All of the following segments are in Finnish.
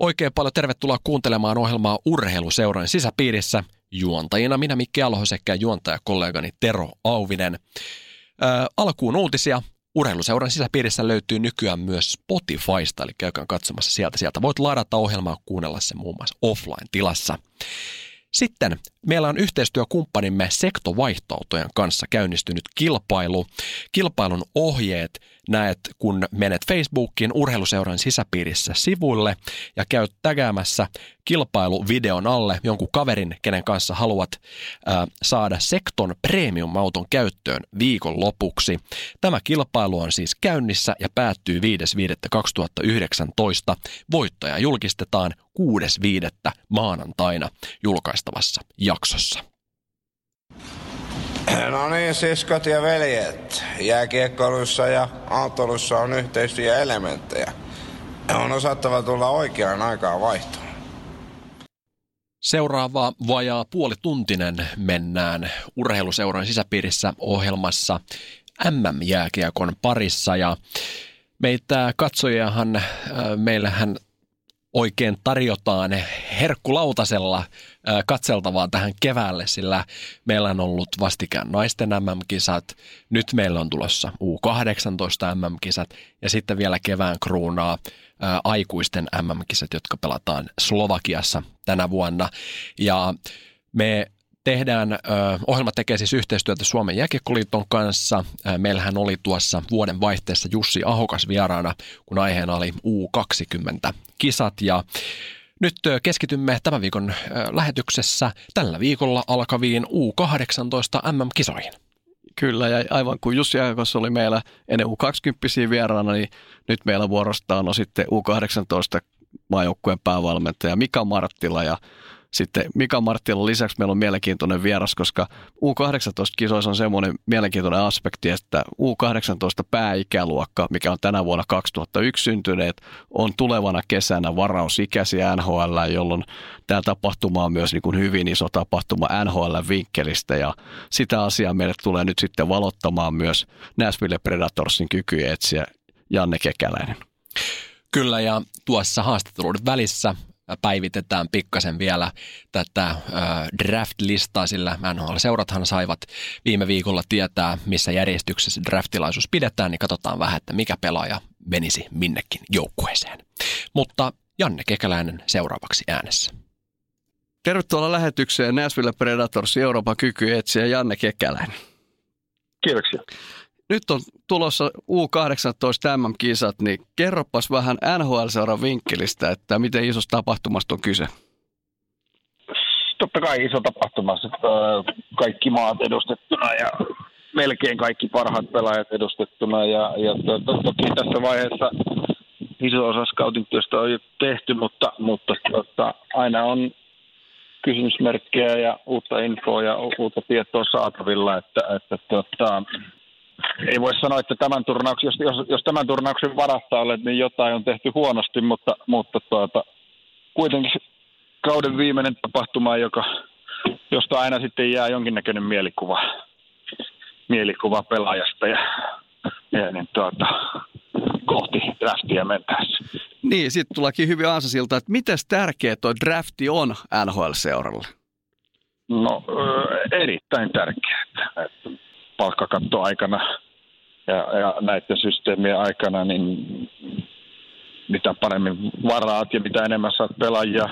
Oikein paljon tervetuloa kuuntelemaan ohjelmaa Urheiluseuran sisäpiirissä. Juontajina minä Mikki Alho sekä juontajakollegani Tero Auvinen. Ää, alkuun uutisia. Urheiluseuran sisäpiirissä löytyy nykyään myös Spotifysta, eli käykää katsomassa sieltä. Sieltä voit ladata ohjelmaa kuunnella se muun muassa offline-tilassa. Sitten meillä on yhteistyökumppanimme Sektovaihtoautojen kanssa käynnistynyt kilpailu. Kilpailun ohjeet näet, kun menet Facebookin urheiluseuran sisäpiirissä sivuille ja käyt tägäämässä kilpailuvideon alle jonkun kaverin, kenen kanssa haluat äh, saada Sekton premium-auton käyttöön viikon lopuksi. Tämä kilpailu on siis käynnissä ja päättyy 5.5.2019. Voittaja julkistetaan 6.5. maanantaina julkaistavassa jaksossa. No niin, siskot ja veljet. Jääkiekkoilussa ja autoilussa on yhteistyöelementtejä. On osattava tulla oikeaan aikaan vaihtoon. Seuraava vajaa puolituntinen mennään urheiluseuran sisäpiirissä ohjelmassa MM-jääkiekon parissa ja meitä katsojahan, äh, meillähän oikein tarjotaan herkkulautasella katseltavaa tähän keväälle, sillä meillä on ollut vastikään naisten MM-kisat, nyt meillä on tulossa U18 MM-kisat ja sitten vielä kevään kruunaa aikuisten MM-kisat, jotka pelataan Slovakiassa tänä vuonna. Ja me tehdään, ohjelma tekee siis yhteistyötä Suomen jääkiekkoliiton kanssa. Meillähän oli tuossa vuoden vaihteessa Jussi Ahokas vieraana, kun aiheena oli U20-kisat ja nyt keskitymme tämän viikon lähetyksessä tällä viikolla alkaviin U18 MM-kisoihin. Kyllä, ja aivan kuin Jussi Aikos oli meillä ennen U20 vieraana, niin nyt meillä vuorostaan on sitten U18 maajoukkueen päävalmentaja Mika Marttila ja sitten Mika Marttilan lisäksi meillä on mielenkiintoinen vieras, koska U18-kisoissa on semmoinen mielenkiintoinen aspekti, että U18 pääikäluokka, mikä on tänä vuonna 2001 syntyneet, on tulevana kesänä varausikäisiä NHL, jolloin tämä tapahtuma on myös niin kuin hyvin iso tapahtuma NHL-vinkkelistä ja sitä asiaa meille tulee nyt sitten valottamaan myös Nashville Predatorsin kyky etsiä Janne Kekäläinen. Kyllä, ja tuossa haastatteluiden välissä päivitetään pikkasen vielä tätä äh, draft-listaa, sillä NHL-seurathan saivat viime viikolla tietää, missä järjestyksessä draftilaisuus pidetään, niin katsotaan vähän, että mikä pelaaja menisi minnekin joukkueeseen. Mutta Janne Kekäläinen seuraavaksi äänessä. Tervetuloa lähetykseen Nashville Predators Euroopan kyky etsiä Janne Kekäläinen. Kiitoksia. Nyt on tulossa U18 MM-kisat, niin kerropas vähän NHL-seuran vinkkelistä, että miten isosta tapahtumasta on kyse. Totta kai iso tapahtuma, kaikki maat edustettuna ja melkein kaikki parhaat pelaajat edustettuna ja, ja to, to, toki tässä vaiheessa iso osa scouting työstä on jo tehty, mutta, mutta tota, aina on kysymysmerkkejä ja uutta infoa ja uutta tietoa saatavilla, että, että tota, ei voi sanoa, että tämän turnauksen, jos, jos, jos tämän turnauksen varassa olet, niin jotain on tehty huonosti, mutta, mutta tuota, kuitenkin kauden viimeinen tapahtuma, joka, josta aina sitten jää jonkinnäköinen mielikuva, mielikuva pelaajasta ja, ja niin tuota, kohti draftia mentäessä. Niin, sitten tuleekin hyvin ansasilta, että miten tärkeä tuo drafti on NHL-seuralle? No, erittäin tärkeää. Palkkakattoaikana ja, ja näiden systeemien aikana, niin mitä paremmin varaat ja mitä enemmän saat pelaajia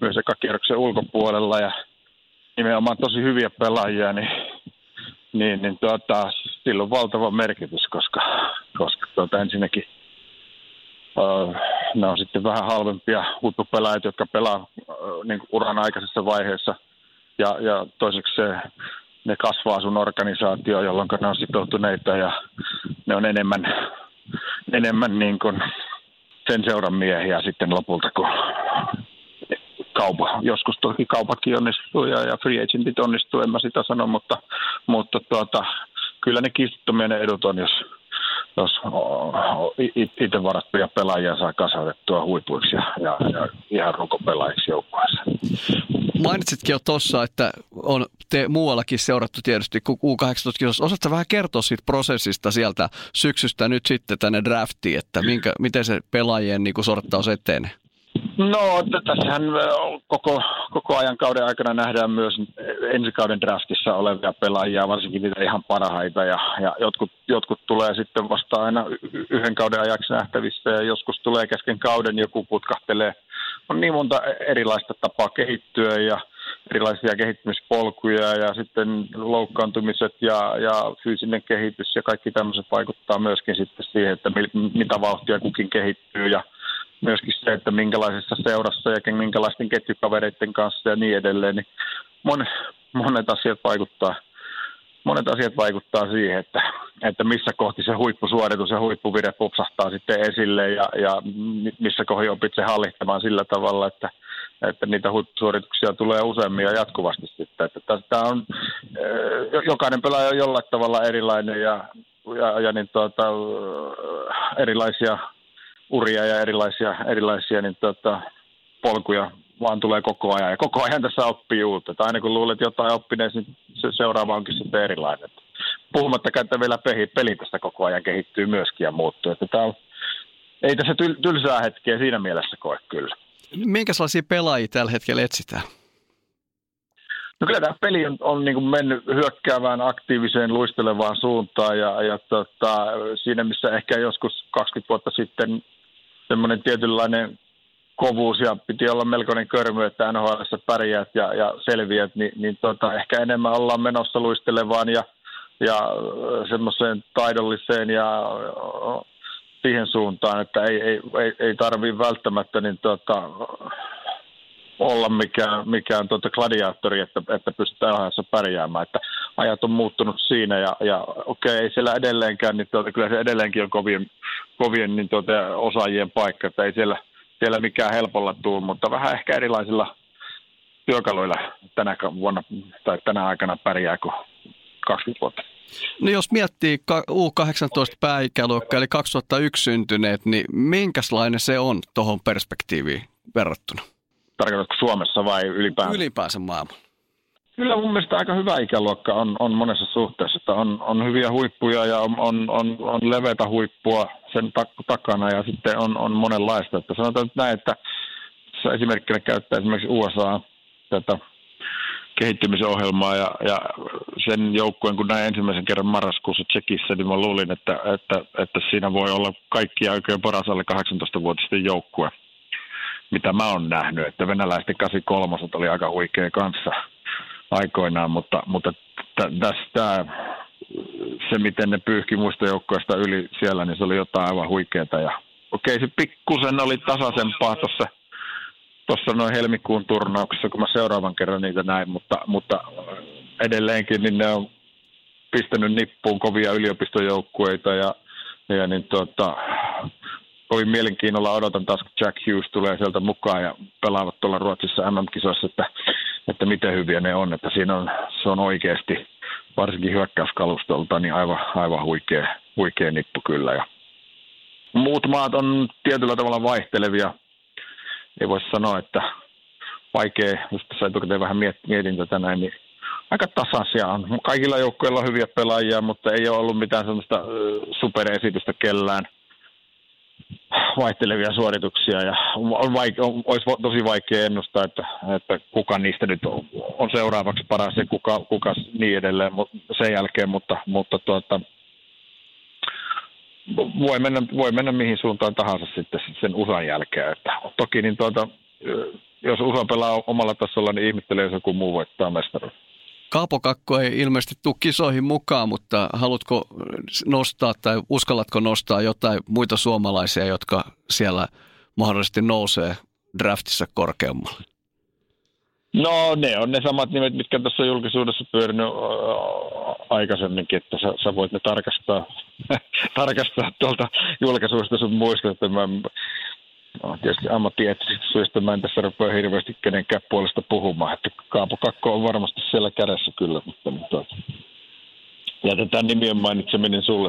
myös kierroksen ulkopuolella ja nimenomaan tosi hyviä pelaajia, niin, niin, niin tuota, sillä on valtava merkitys, koska, koska tuota, ensinnäkin uh, ne on sitten vähän halvempia huippupelaajia, jotka pelaa uh, niin uran aikaisessa vaiheessa. Ja, ja toiseksi se ne kasvaa sun organisaatio, jolloin ne on sitoutuneita ja ne on enemmän, enemmän niin kuin sen seuran miehiä sitten lopulta kuin, kaupa. Joskus toki kaupakin onnistuu ja, ja free agentit onnistuu, en mä sitä sano, mutta, mutta tuota, kyllä ne kiistattomia ne edut on, jos, jos itse varattuja pelaajia saa kasvatettua huipuiksi ja, ja, ja ihan rukopelaajiksi joukkueessa. Mainitsitkin jo tuossa, että on te muuallakin seurattu tietysti kuin U18-kisossa. Osaatko vähän kertoa siitä prosessista sieltä syksystä nyt sitten tänne draftiin, että minkä, miten se pelaajien niin sorttaus etenee? No, tässähän koko, koko ajan kauden aikana nähdään myös ensi kauden draftissa olevia pelaajia, varsinkin niitä ihan parhaita, ja, ja jotkut, jotkut tulee sitten vasta aina yhden kauden ajaksi nähtävissä, ja joskus tulee kesken kauden, joku putkahtelee. On niin monta erilaista tapaa kehittyä, ja erilaisia kehittymispolkuja, ja sitten loukkaantumiset ja, ja fyysinen kehitys, ja kaikki tämmöiset vaikuttaa myöskin sitten siihen, että mitä vauhtia kukin kehittyy, ja myöskin se, että minkälaisessa seurassa ja minkälaisten ketjukavereiden kanssa ja niin edelleen, niin mon, monet asiat vaikuttaa monet asiat vaikuttaa siihen, että, että missä kohti se huippusuoritus ja huippuvire pupsahtaa sitten esille ja, ja missä kohdin opit se hallittamaan sillä tavalla, että, että niitä huippusuorituksia tulee useammin ja jatkuvasti sitten. Että tämä on, jokainen pelaaja on jollain tavalla erilainen ja, ja, ja niin tuota, erilaisia uria ja erilaisia, erilaisia niin tota, polkuja vaan tulee koko ajan. Ja koko ajan tässä oppii uutta. Että aina kun luulet jotain oppineesi, niin se seuraava onkin sitten erilainen. Puhumattakaan, että vielä peli, peli tästä koko ajan kehittyy myöskin ja muuttuu. Että tämä on, ei tässä tyl, tylsää hetkeä siinä mielessä koe kyllä. Minkälaisia pelaajia tällä hetkellä etsitään? No kyllä tämä peli on, on niin kuin mennyt hyökkäävään aktiiviseen luistelevaan suuntaan ja, ja tota, siinä missä ehkä joskus 20 vuotta sitten semmoinen tietynlainen kovuus ja piti olla melkoinen körmy, että NHL pärjäät ja, ja selviät, niin, niin tota, ehkä enemmän ollaan menossa luistelevaan ja, ja semmoiseen taidolliseen ja siihen suuntaan, että ei, ei, ei, ei tarvitse välttämättä niin tota, olla mikään, mikään tuota gladiaattori, että, että pystytään ohjassa pärjäämään. Että ajat on muuttunut siinä ja, ja okei, ei siellä edelleenkään, niin tuota, kyllä se edelleenkin on kovien, kovien niin tuota, osaajien paikka, että ei siellä, siellä mikään helpolla tule, mutta vähän ehkä erilaisilla työkaluilla tänä vuonna tai tänä aikana pärjää kuin 20 vuotta. No jos miettii U18 pääikäluokka eli 2001 syntyneet, niin minkälainen se on tuohon perspektiiviin verrattuna? Tarkoitatko Suomessa vai ylipäänsä? Ylipäänsä maailman. Kyllä mun mielestä aika hyvä ikäluokka on, on monessa suhteessa. Että on, on hyviä huippuja ja on, on, on, on leveätä huippua sen tak- takana ja sitten on, on monenlaista. Että sanotaan nyt näin, että esimerkkinä käyttää esimerkiksi USA tätä kehittymisohjelmaa ja, ja sen joukkueen, kun näin ensimmäisen kerran marraskuussa Tsekissä, niin mä luulin, että, että, että siinä voi olla kaikki oikein paras alle 18-vuotisten joukkue mitä mä oon nähnyt, että venäläisten 83 oli aika huikea kanssa aikoinaan, mutta, mutta tästä se, miten ne pyyhki muista joukkoista yli siellä, niin se oli jotain aivan huikeaa. Ja okei, se pikkusen oli tasaisempaa tuossa tuossa noin helmikuun turnauksessa, kun mä seuraavan kerran niitä näin, mutta, mutta edelleenkin niin ne on pistänyt nippuun kovia yliopistojoukkueita ja, ja niin tuota, kovin mielenkiinnolla odotan taas, kun Jack Hughes tulee sieltä mukaan ja pelaavat tuolla Ruotsissa MM-kisoissa, että, että miten hyviä ne on. Että siinä on, se on oikeasti, varsinkin hyökkäyskalustolta, niin aivan, aivan huikea, huikea nippu kyllä. Ja muut maat on tietyllä tavalla vaihtelevia. Ei voi sanoa, että vaikea, jos tässä etukäteen vähän mietin tätä näin, niin aika tasaisia on. Kaikilla joukkoilla on hyviä pelaajia, mutta ei ole ollut mitään sellaista superesitystä kellään – vaihtelevia suorituksia ja on vaike- on, olisi tosi vaikea ennustaa, että, että kuka niistä nyt on, on seuraavaksi paras ja kuka, kuka niin edelleen sen jälkeen, mutta, mutta tuota, voi, mennä, voi mennä mihin suuntaan tahansa sitten sen USAn jälkeen. Että toki niin tuota, jos USA pelaa omalla tasolla, niin ihmettelee, jos joku muu voittaa mestaruuden. Kaapo Kakko ei ilmeisesti tule kisoihin mukaan, mutta haluatko nostaa tai uskallatko nostaa jotain muita suomalaisia, jotka siellä mahdollisesti nousee draftissa korkeammalle? No ne on ne samat nimet, mitkä tässä on julkisuudessa pyörinyt aikaisemminkin, että sä, sä voit ne tarkastaa, tarkastaa tuolta julkaisuudesta sun muista, että mä no, tietysti ammattieettisistä syistä mä en tässä rupea hirveästi kenenkään puolesta puhumaan, että Kaapo Kakko on varmasti siellä kädessä kyllä, mutta tuota, jätetään nimien mainitseminen sulle.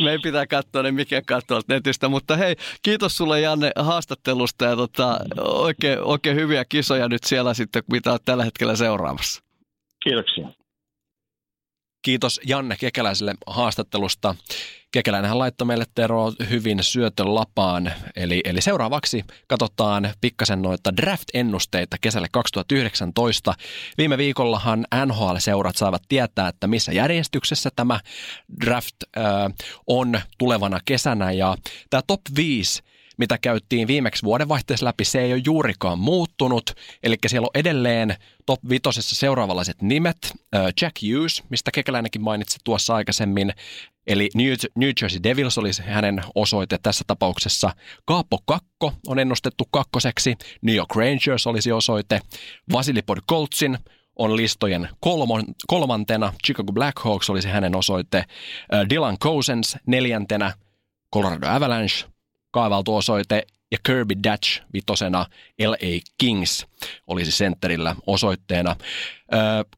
Me ei pitää katsoa ne mikä katsoa netistä, mutta hei, kiitos sulle Janne haastattelusta ja tota, oikein, oikein hyviä kisoja nyt siellä sitten, mitä olet tällä hetkellä seuraamassa. Kiitoksia. Kiitos Janne Kekäläiselle haastattelusta. Kekäläinenhän laittoi meille Tero hyvin syötön lapaan. Eli, eli seuraavaksi katsotaan pikkasen noita draft-ennusteita kesälle 2019. Viime viikollahan NHL-seurat saavat tietää, että missä järjestyksessä tämä draft äh, on tulevana kesänä. Ja tämä top 5 mitä käyttiin viimeksi vuodenvaihteessa läpi, se ei ole juurikaan muuttunut. Eli siellä on edelleen top vitosessa seuraavanlaiset nimet. Jack Hughes, mistä Kekäläinenkin mainitsi tuossa aikaisemmin, Eli New Jersey Devils olisi hänen osoite tässä tapauksessa. Kaapo Kakko on ennustettu kakkoseksi. New York Rangers olisi osoite. Vasili Podkoltsin on listojen kolmon, kolmantena. Chicago Blackhawks olisi hänen osoite. Dylan Cousins neljäntenä. Colorado Avalanche kaavaltu osoite ja Kirby Dutch vitosena LA Kings olisi sentterillä osoitteena.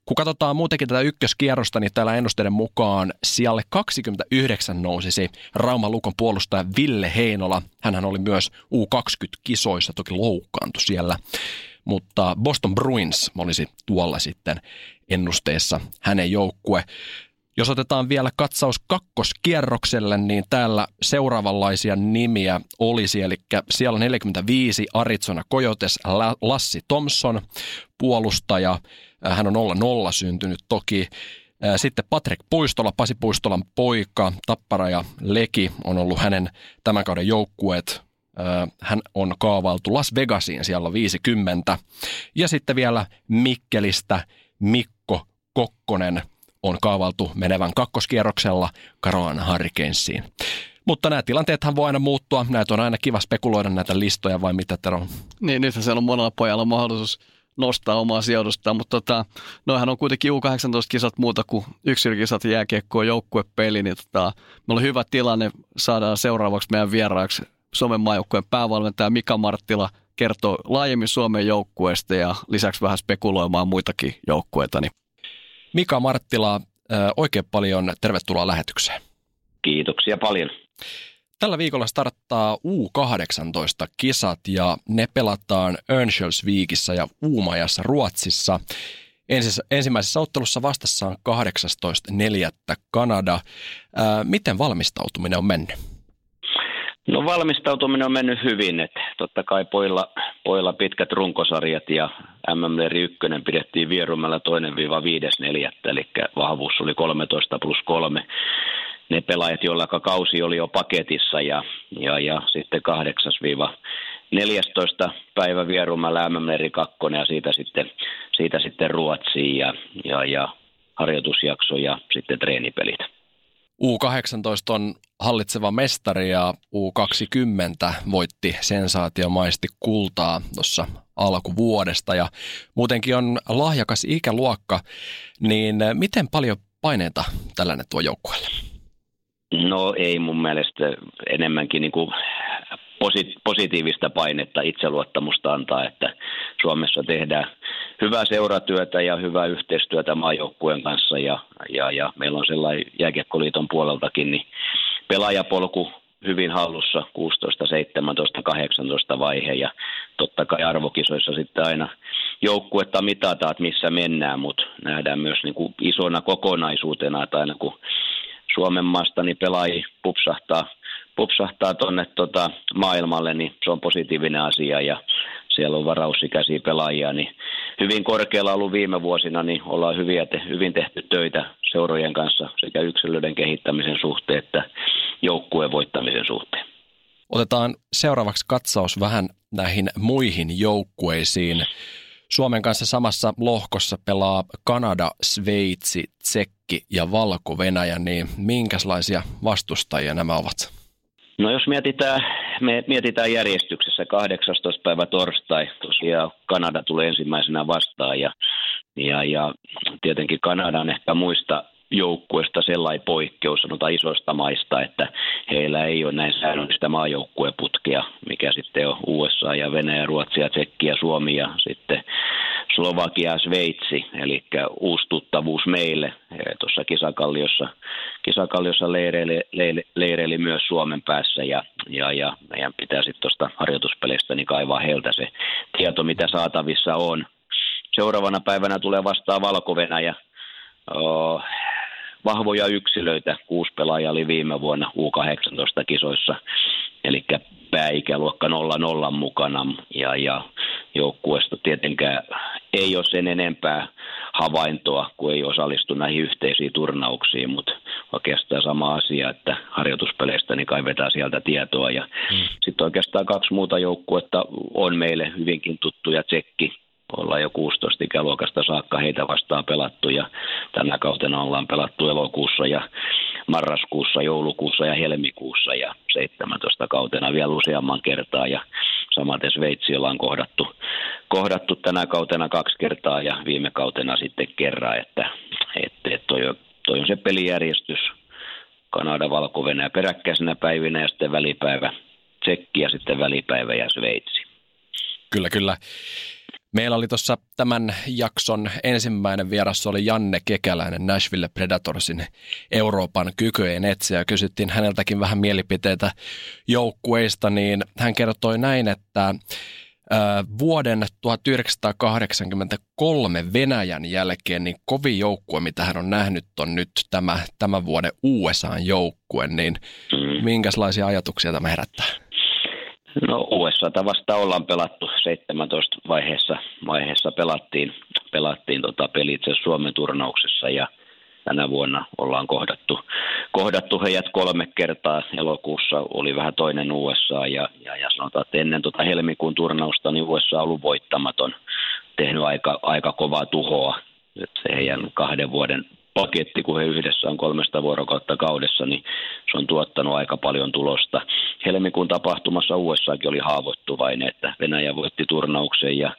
Kun katsotaan muutenkin tätä ykköskierrosta, niin täällä ennusteiden mukaan sijalle 29 nousisi Rauman lukon puolustaja Ville Heinola. Hänhän oli myös U20-kisoissa, toki loukkaantui siellä. Mutta Boston Bruins olisi tuolla sitten ennusteessa hänen joukkue. Jos otetaan vielä katsaus kakkoskierrokselle, niin täällä seuraavanlaisia nimiä olisi, eli siellä 45 Arizona Coyotes Lassi Thompson, puolustaja, hän on 0-0 syntynyt toki. Sitten Patrick Puistola, Pasi Puistolan poika, Tappara ja Leki on ollut hänen tämän kauden joukkueet. Hän on kaavailtu Las Vegasiin, siellä on 50. Ja sitten vielä Mikkelistä Mikko Kokkonen – on kaavaltu menevän kakkoskierroksella Carolina Hurricanesiin. Mutta nämä tilanteethan voi aina muuttua. Näitä on aina kiva spekuloida näitä listoja vai mitä Tero? Niin, nythän siellä on monella pojalla mahdollisuus nostaa omaa sijoitusta, mutta tota, noihän on kuitenkin U18-kisat muuta kuin yksilökisat jääkiekkoa joukkuepeli, niin tota, meillä on hyvä tilanne, saadaan seuraavaksi meidän vieraaksi Suomen maajoukkueen päävalmentaja Mika Marttila kertoo laajemmin Suomen joukkueesta ja lisäksi vähän spekuloimaan muitakin joukkueita. Niin Mika Marttila, oikein paljon tervetuloa lähetykseen. Kiitoksia paljon. Tällä viikolla starttaa U18-kisat ja ne pelataan Örnsköldsvikissä ja Uumajassa Ruotsissa. ensimmäisessä ottelussa vastassa on 18.4. Kanada. miten valmistautuminen on mennyt? No valmistautuminen on mennyt hyvin, että totta kai poilla, poilla pitkät runkosarjat ja mm 1 pidettiin Vierumällä toinen viiva viides neljättä, eli vahvuus oli 13 plus 3. Ne pelaajat, joilla kausi oli jo paketissa ja, ja, ja sitten 8 viiva 14 päivä Vierumällä mm 2 ja siitä sitten, siitä sitten Ruotsiin ja, ja, ja harjoitusjakso ja sitten treenipelit. U18 on hallitseva mestari ja U20 voitti sensaatiomaisesti kultaa tuossa alkuvuodesta ja muutenkin on lahjakas ikäluokka, niin miten paljon paineita tällainen tuo joukkueelle? No ei mun mielestä enemmänkin niin kuin positiivista painetta, itseluottamusta antaa, että Suomessa tehdään hyvää seuratyötä ja hyvää yhteistyötä maajoukkueen kanssa ja, ja, ja meillä on sellainen jääkiekkoliiton puoleltakin niin pelaajapolku hyvin hallussa 16, 17, 18 vaihe ja totta kai arvokisoissa sitten aina joukkuetta mitataan, että missä mennään, mutta nähdään myös niin kuin isona kokonaisuutena, että aina kun Suomen maasta niin pelaajia pupsahtaa, pupsahtaa tuonne tota maailmalle, niin se on positiivinen asia ja siellä on varausikäisiä pelaajia, niin hyvin korkealla ollut viime vuosina, niin ollaan hyviä te, hyvin tehty töitä seurojen kanssa sekä yksilöiden kehittämisen suhteen että joukkueen voittamisen suhteen. Otetaan seuraavaksi katsaus vähän näihin muihin joukkueisiin. Suomen kanssa samassa lohkossa pelaa Kanada, Sveitsi, Tsekki ja Valko-Venäjä, niin minkälaisia vastustajia nämä ovat? No jos mietitään, me mietitään järjestyksessä 18. päivä torstai, tosiaan Kanada tulee ensimmäisenä vastaan ja, ja, ja tietenkin Kanadan ehkä muista joukkueesta sellainen poikkeus, sanotaan isoista maista, että heillä ei ole näin säännöllistä maajoukkueputkea, mikä sitten on USA ja Venäjä, Ruotsi ja Tsekki ja Suomi ja sitten Slovakia ja Sveitsi, eli uusi tuttavuus meille. Tuossa kisakalliossa, kisakalliossa leireili, leireili, myös Suomen päässä ja, ja, ja meidän pitää sitten tuosta harjoituspeleistä niin kaivaa heiltä se tieto, mitä saatavissa on. Seuraavana päivänä tulee vastaan Valko-Venäjä. Oh, vahvoja yksilöitä, kuusi pelaajaa oli viime vuonna U18-kisoissa, eli pääikäluokka 0-0 mukana ja, ja joukkueesta tietenkään ei ole sen enempää havaintoa, kun ei osallistu näihin yhteisiin turnauksiin, mutta oikeastaan sama asia, että harjoituspeleistä niin kaivetaan sieltä tietoa. Ja mm. sitten oikeastaan kaksi muuta joukkuetta on meille hyvinkin tuttuja, Tsekki ollaan jo 16 ikäluokasta saakka heitä vastaan pelattu ja tänä kautena ollaan pelattu elokuussa ja marraskuussa, joulukuussa ja helmikuussa ja 17 kautena vielä useamman kertaa ja samaten Sveitsi ollaan kohdattu, kohdattu tänä kautena kaksi kertaa ja viime kautena sitten kerran, että, että, toi, toi on se pelijärjestys Kanada, valko peräkkäisenä päivinä ja sitten välipäivä Tsekki ja sitten välipäivä ja Sveitsi. Kyllä, kyllä. Meillä oli tuossa tämän jakson ensimmäinen vieras oli Janne Kekäläinen Nashville Predatorsin Euroopan kykyjen etsiä. Kysyttiin häneltäkin vähän mielipiteitä joukkueista, niin hän kertoi näin, että vuoden 1983 Venäjän jälkeen niin kovin joukkue, mitä hän on nähnyt, on nyt tämä tämän vuoden USA-joukkue, niin mm. minkälaisia ajatuksia tämä herättää? No USA vasta ollaan pelattu 17 vaiheessa, vaiheessa pelattiin, pelattiin tota peli itse Suomen turnauksessa ja tänä vuonna ollaan kohdattu, kohdattu heidät kolme kertaa. Elokuussa oli vähän toinen USA ja, ja, ja sanotaan, että ennen tota helmikuun turnausta niin USA on ollut voittamaton, tehnyt aika, aika kovaa tuhoa. että se heidän kahden vuoden paketti, kun he yhdessä on kolmesta vuorokautta kaudessa, niin se on tuottanut aika paljon tulosta. Helmikuun tapahtumassa USAkin oli haavoittuvainen, että Venäjä voitti turnauksen ja,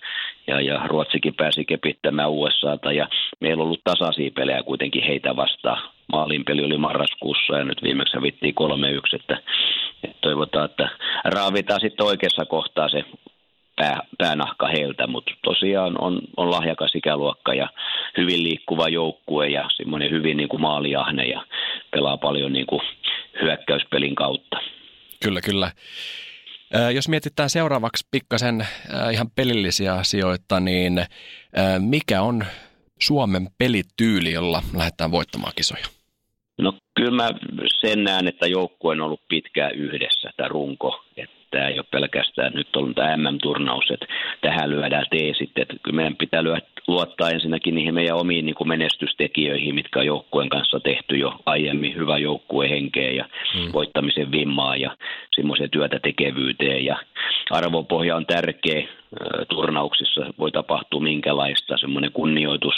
ja, ja Ruotsikin pääsi kepittämään USAta ja meillä on ollut tasaisia pelejä kuitenkin heitä vastaan. Maalinpeli oli marraskuussa ja nyt viimeksi hävittiin 3-1, että, että toivotaan, että raavitaan sitten oikeassa kohtaa se pää, päänahka heiltä, mutta tosiaan on, on lahjakas ikäluokka ja hyvin liikkuva joukkue ja semmoinen hyvin niin kuin maaliahne ja pelaa paljon niin kuin hyökkäyspelin kautta. Kyllä, kyllä. Jos mietitään seuraavaksi pikkasen ihan pelillisiä asioita, niin mikä on Suomen pelityyli, jolla lähdetään voittamaan kisoja? No kyllä mä sen näen, että joukkue on ollut pitkään yhdessä, tämä runko. Että tämä ei ole pelkästään nyt ollut tämä MM-turnaus, että tähän lyödään teesit, että kyllä meidän pitää lyödä, luottaa ensinnäkin niihin meidän omiin niin kuin menestystekijöihin, mitkä on joukkueen kanssa tehty jo aiemmin, hyvä joukkuehenkeä ja mm. voittamisen vimmaa ja semmoiseen työtä tekevyyteen ja arvopohja on tärkeä turnauksissa, voi tapahtua minkälaista, semmoinen kunnioitus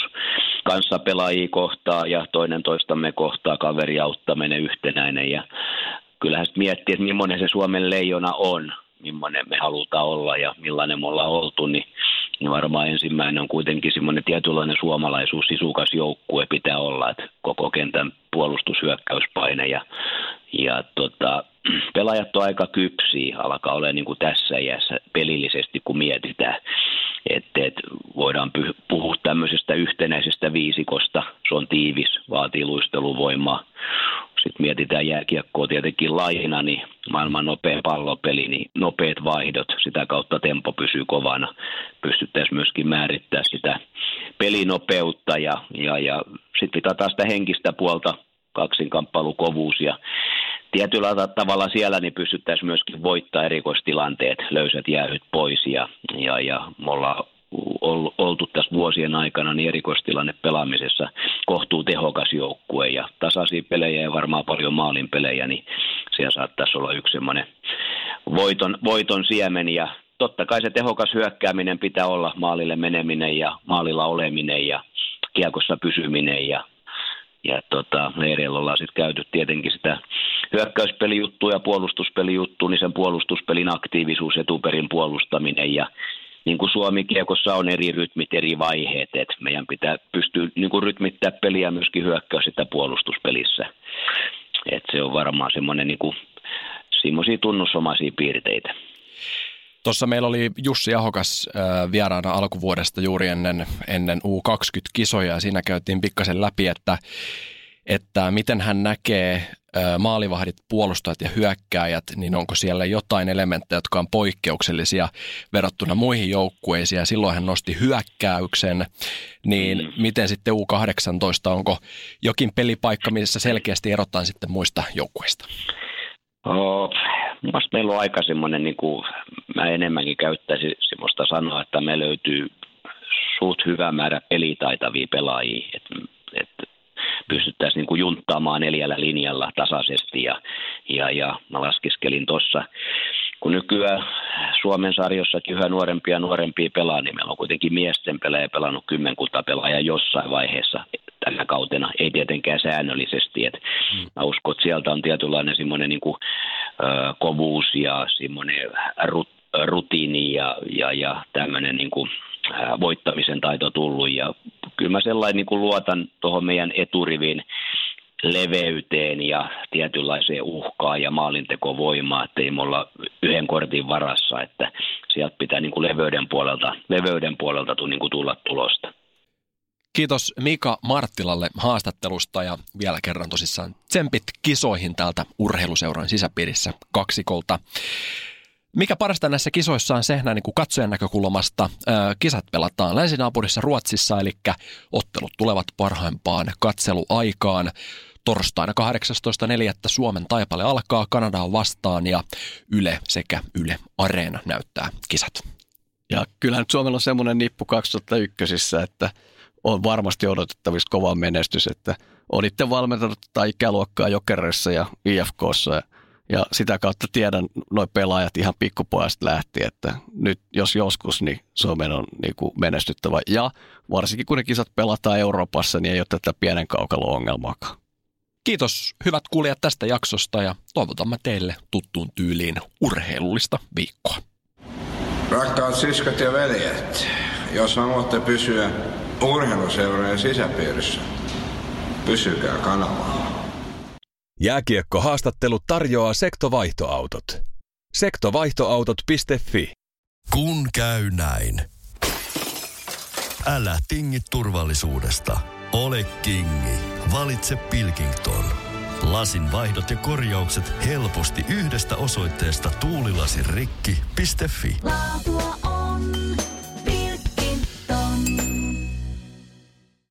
kanssa pelaajia kohtaa ja toinen toistamme kohtaa, kaveri auttaminen yhtenäinen ja kyllähän sitten miettii, että millainen se Suomen leijona on, millainen me halutaan olla ja millainen me ollaan oltu, niin, niin varmaan ensimmäinen on kuitenkin semmoinen tietynlainen suomalaisuus, sisukas joukkue pitää olla, että koko kentän puolustushyökkäyspaine ja, ja tota, pelaajat on aika kypsiä, alkaa olla niin kuin tässä iässä pelillisesti, kun mietitään, että et voidaan puhua tämmöisestä yhtenäisestä viisikosta, se on tiivis, vaatii luisteluvoimaa, sitten mietitään jääkiekkoa tietenkin lajina, niin maailman nopea pallopeli, niin nopeat vaihdot, sitä kautta tempo pysyy kovana. Pystyttäisiin myöskin määrittää sitä pelinopeutta ja, ja, ja sitten pitää taas sitä henkistä puolta, kaksinkamppailukovuus ja tietyllä tavalla siellä niin pystyttäisiin myöskin voittaa erikoistilanteet, löysät jäähyt pois ja, ja, ja me ollaan oltu tässä vuosien aikana niin erikoistilanne pelaamisessa kohtuu tehokas joukkue ja tasaisia pelejä ja varmaan paljon maalin pelejä, niin siellä saattaisi olla yksi semmoinen voiton, voiton siemen. Ja totta kai se tehokas hyökkääminen pitää olla maalille meneminen ja maalilla oleminen ja kiekossa pysyminen ja ja tota, leireillä ollaan sitten käyty tietenkin sitä hyökkäyspelijuttua ja puolustuspelijuttua, niin sen puolustuspelin aktiivisuus, etuperin puolustaminen ja niin kuin Suomi-kiekossa on eri rytmit, eri vaiheet, että meidän pitää pystyä niin kuin rytmittää peliä myöskin hyökkäys- sitä puolustuspelissä. Et se on varmaan semmoinen niin kuin, semmoisia tunnusomaisia piirteitä. Tuossa meillä oli Jussi Ahokas äh, vieraana alkuvuodesta juuri ennen, ennen U20-kisoja ja siinä käytiin pikkasen läpi, että, että miten hän näkee maalivahdit, puolustajat ja hyökkääjät, niin onko siellä jotain elementtejä, jotka on poikkeuksellisia verrattuna muihin joukkueisiin, ja silloin hän nosti hyökkäyksen, niin mm. miten sitten U18, onko jokin pelipaikka, missä selkeästi erotaan sitten muista joukkueista? Oh, meillä on aika semmoinen, niin kuin, mä enemmänkin käyttäisin semmoista sanoa, että me löytyy suht hyvä määrä pelitaitavia pelaajia, että et pystyttäisiin niin kuin junttaamaan neljällä linjalla tasaisesti ja, ja, ja mä laskiskelin tuossa, kun nykyään Suomen sarjossakin yhä nuorempia ja nuorempia pelaa, niin meillä on kuitenkin miesten pelejä pelannut kymmenkunta pelaajaa jossain vaiheessa tänä kautena, ei tietenkään säännöllisesti. Et mm. Mä uskon, että sieltä on tietynlainen semmoinen niin kuin, ö, kovuus ja semmoinen rut, rutiini ja, ja, ja tämmöinen niin kuin, voittamisen taito tullut ja kyllä mä sellainen niin kuin luotan tuohon meidän eturivin leveyteen ja tietynlaiseen uhkaan ja maalintekovoimaan, että ei me olla yhden kortin varassa, että sieltä pitää niin kuin leveyden puolelta, leveyden puolelta niin kuin tulla tulosta. Kiitos Mika Marttilalle haastattelusta ja vielä kerran tosissaan tsempit kisoihin täältä urheiluseuran sisäpiirissä kaksikolta. Mikä parasta näissä kisoissa on se näin niin katsojan näkökulmasta. Kisat pelataan länsinaapurissa Ruotsissa, eli ottelut tulevat parhaimpaan katseluaikaan. Torstaina 18.4. Suomen taipale alkaa Kanadaa vastaan ja Yle sekä Yle Areena näyttää kisat. Ja kyllähän nyt Suomella on semmoinen nippu 2001, että on varmasti odotettavissa kova menestys, että olitte valmentanut tai ikäluokkaa Jokerissa ja IFKssa ja ja sitä kautta tiedän noin pelaajat ihan pikkupojasta lähti, että nyt jos joskus, niin Suomen on niin kuin menestyttävä. Ja varsinkin kun ne kisat pelataan Euroopassa, niin ei ole tätä pienen kaukalon ongelmaakaan. Kiitos hyvät kuulijat tästä jaksosta ja toivotamme teille tuttuun tyyliin urheilullista viikkoa. Rakkaat siskot ja veljet, jos haluatte pysyä urheiluseurojen sisäpiirissä, pysykää kanavalla. Jääkiekko-haastattelu tarjoaa sektovaihtoautot. Sektovaihtoautot.fi Kun käy näin. Älä tingi turvallisuudesta. Ole kingi. Valitse Pilkington. Lasin vaihdot ja korjaukset helposti yhdestä osoitteesta tuulilasirikki.fi. Laatua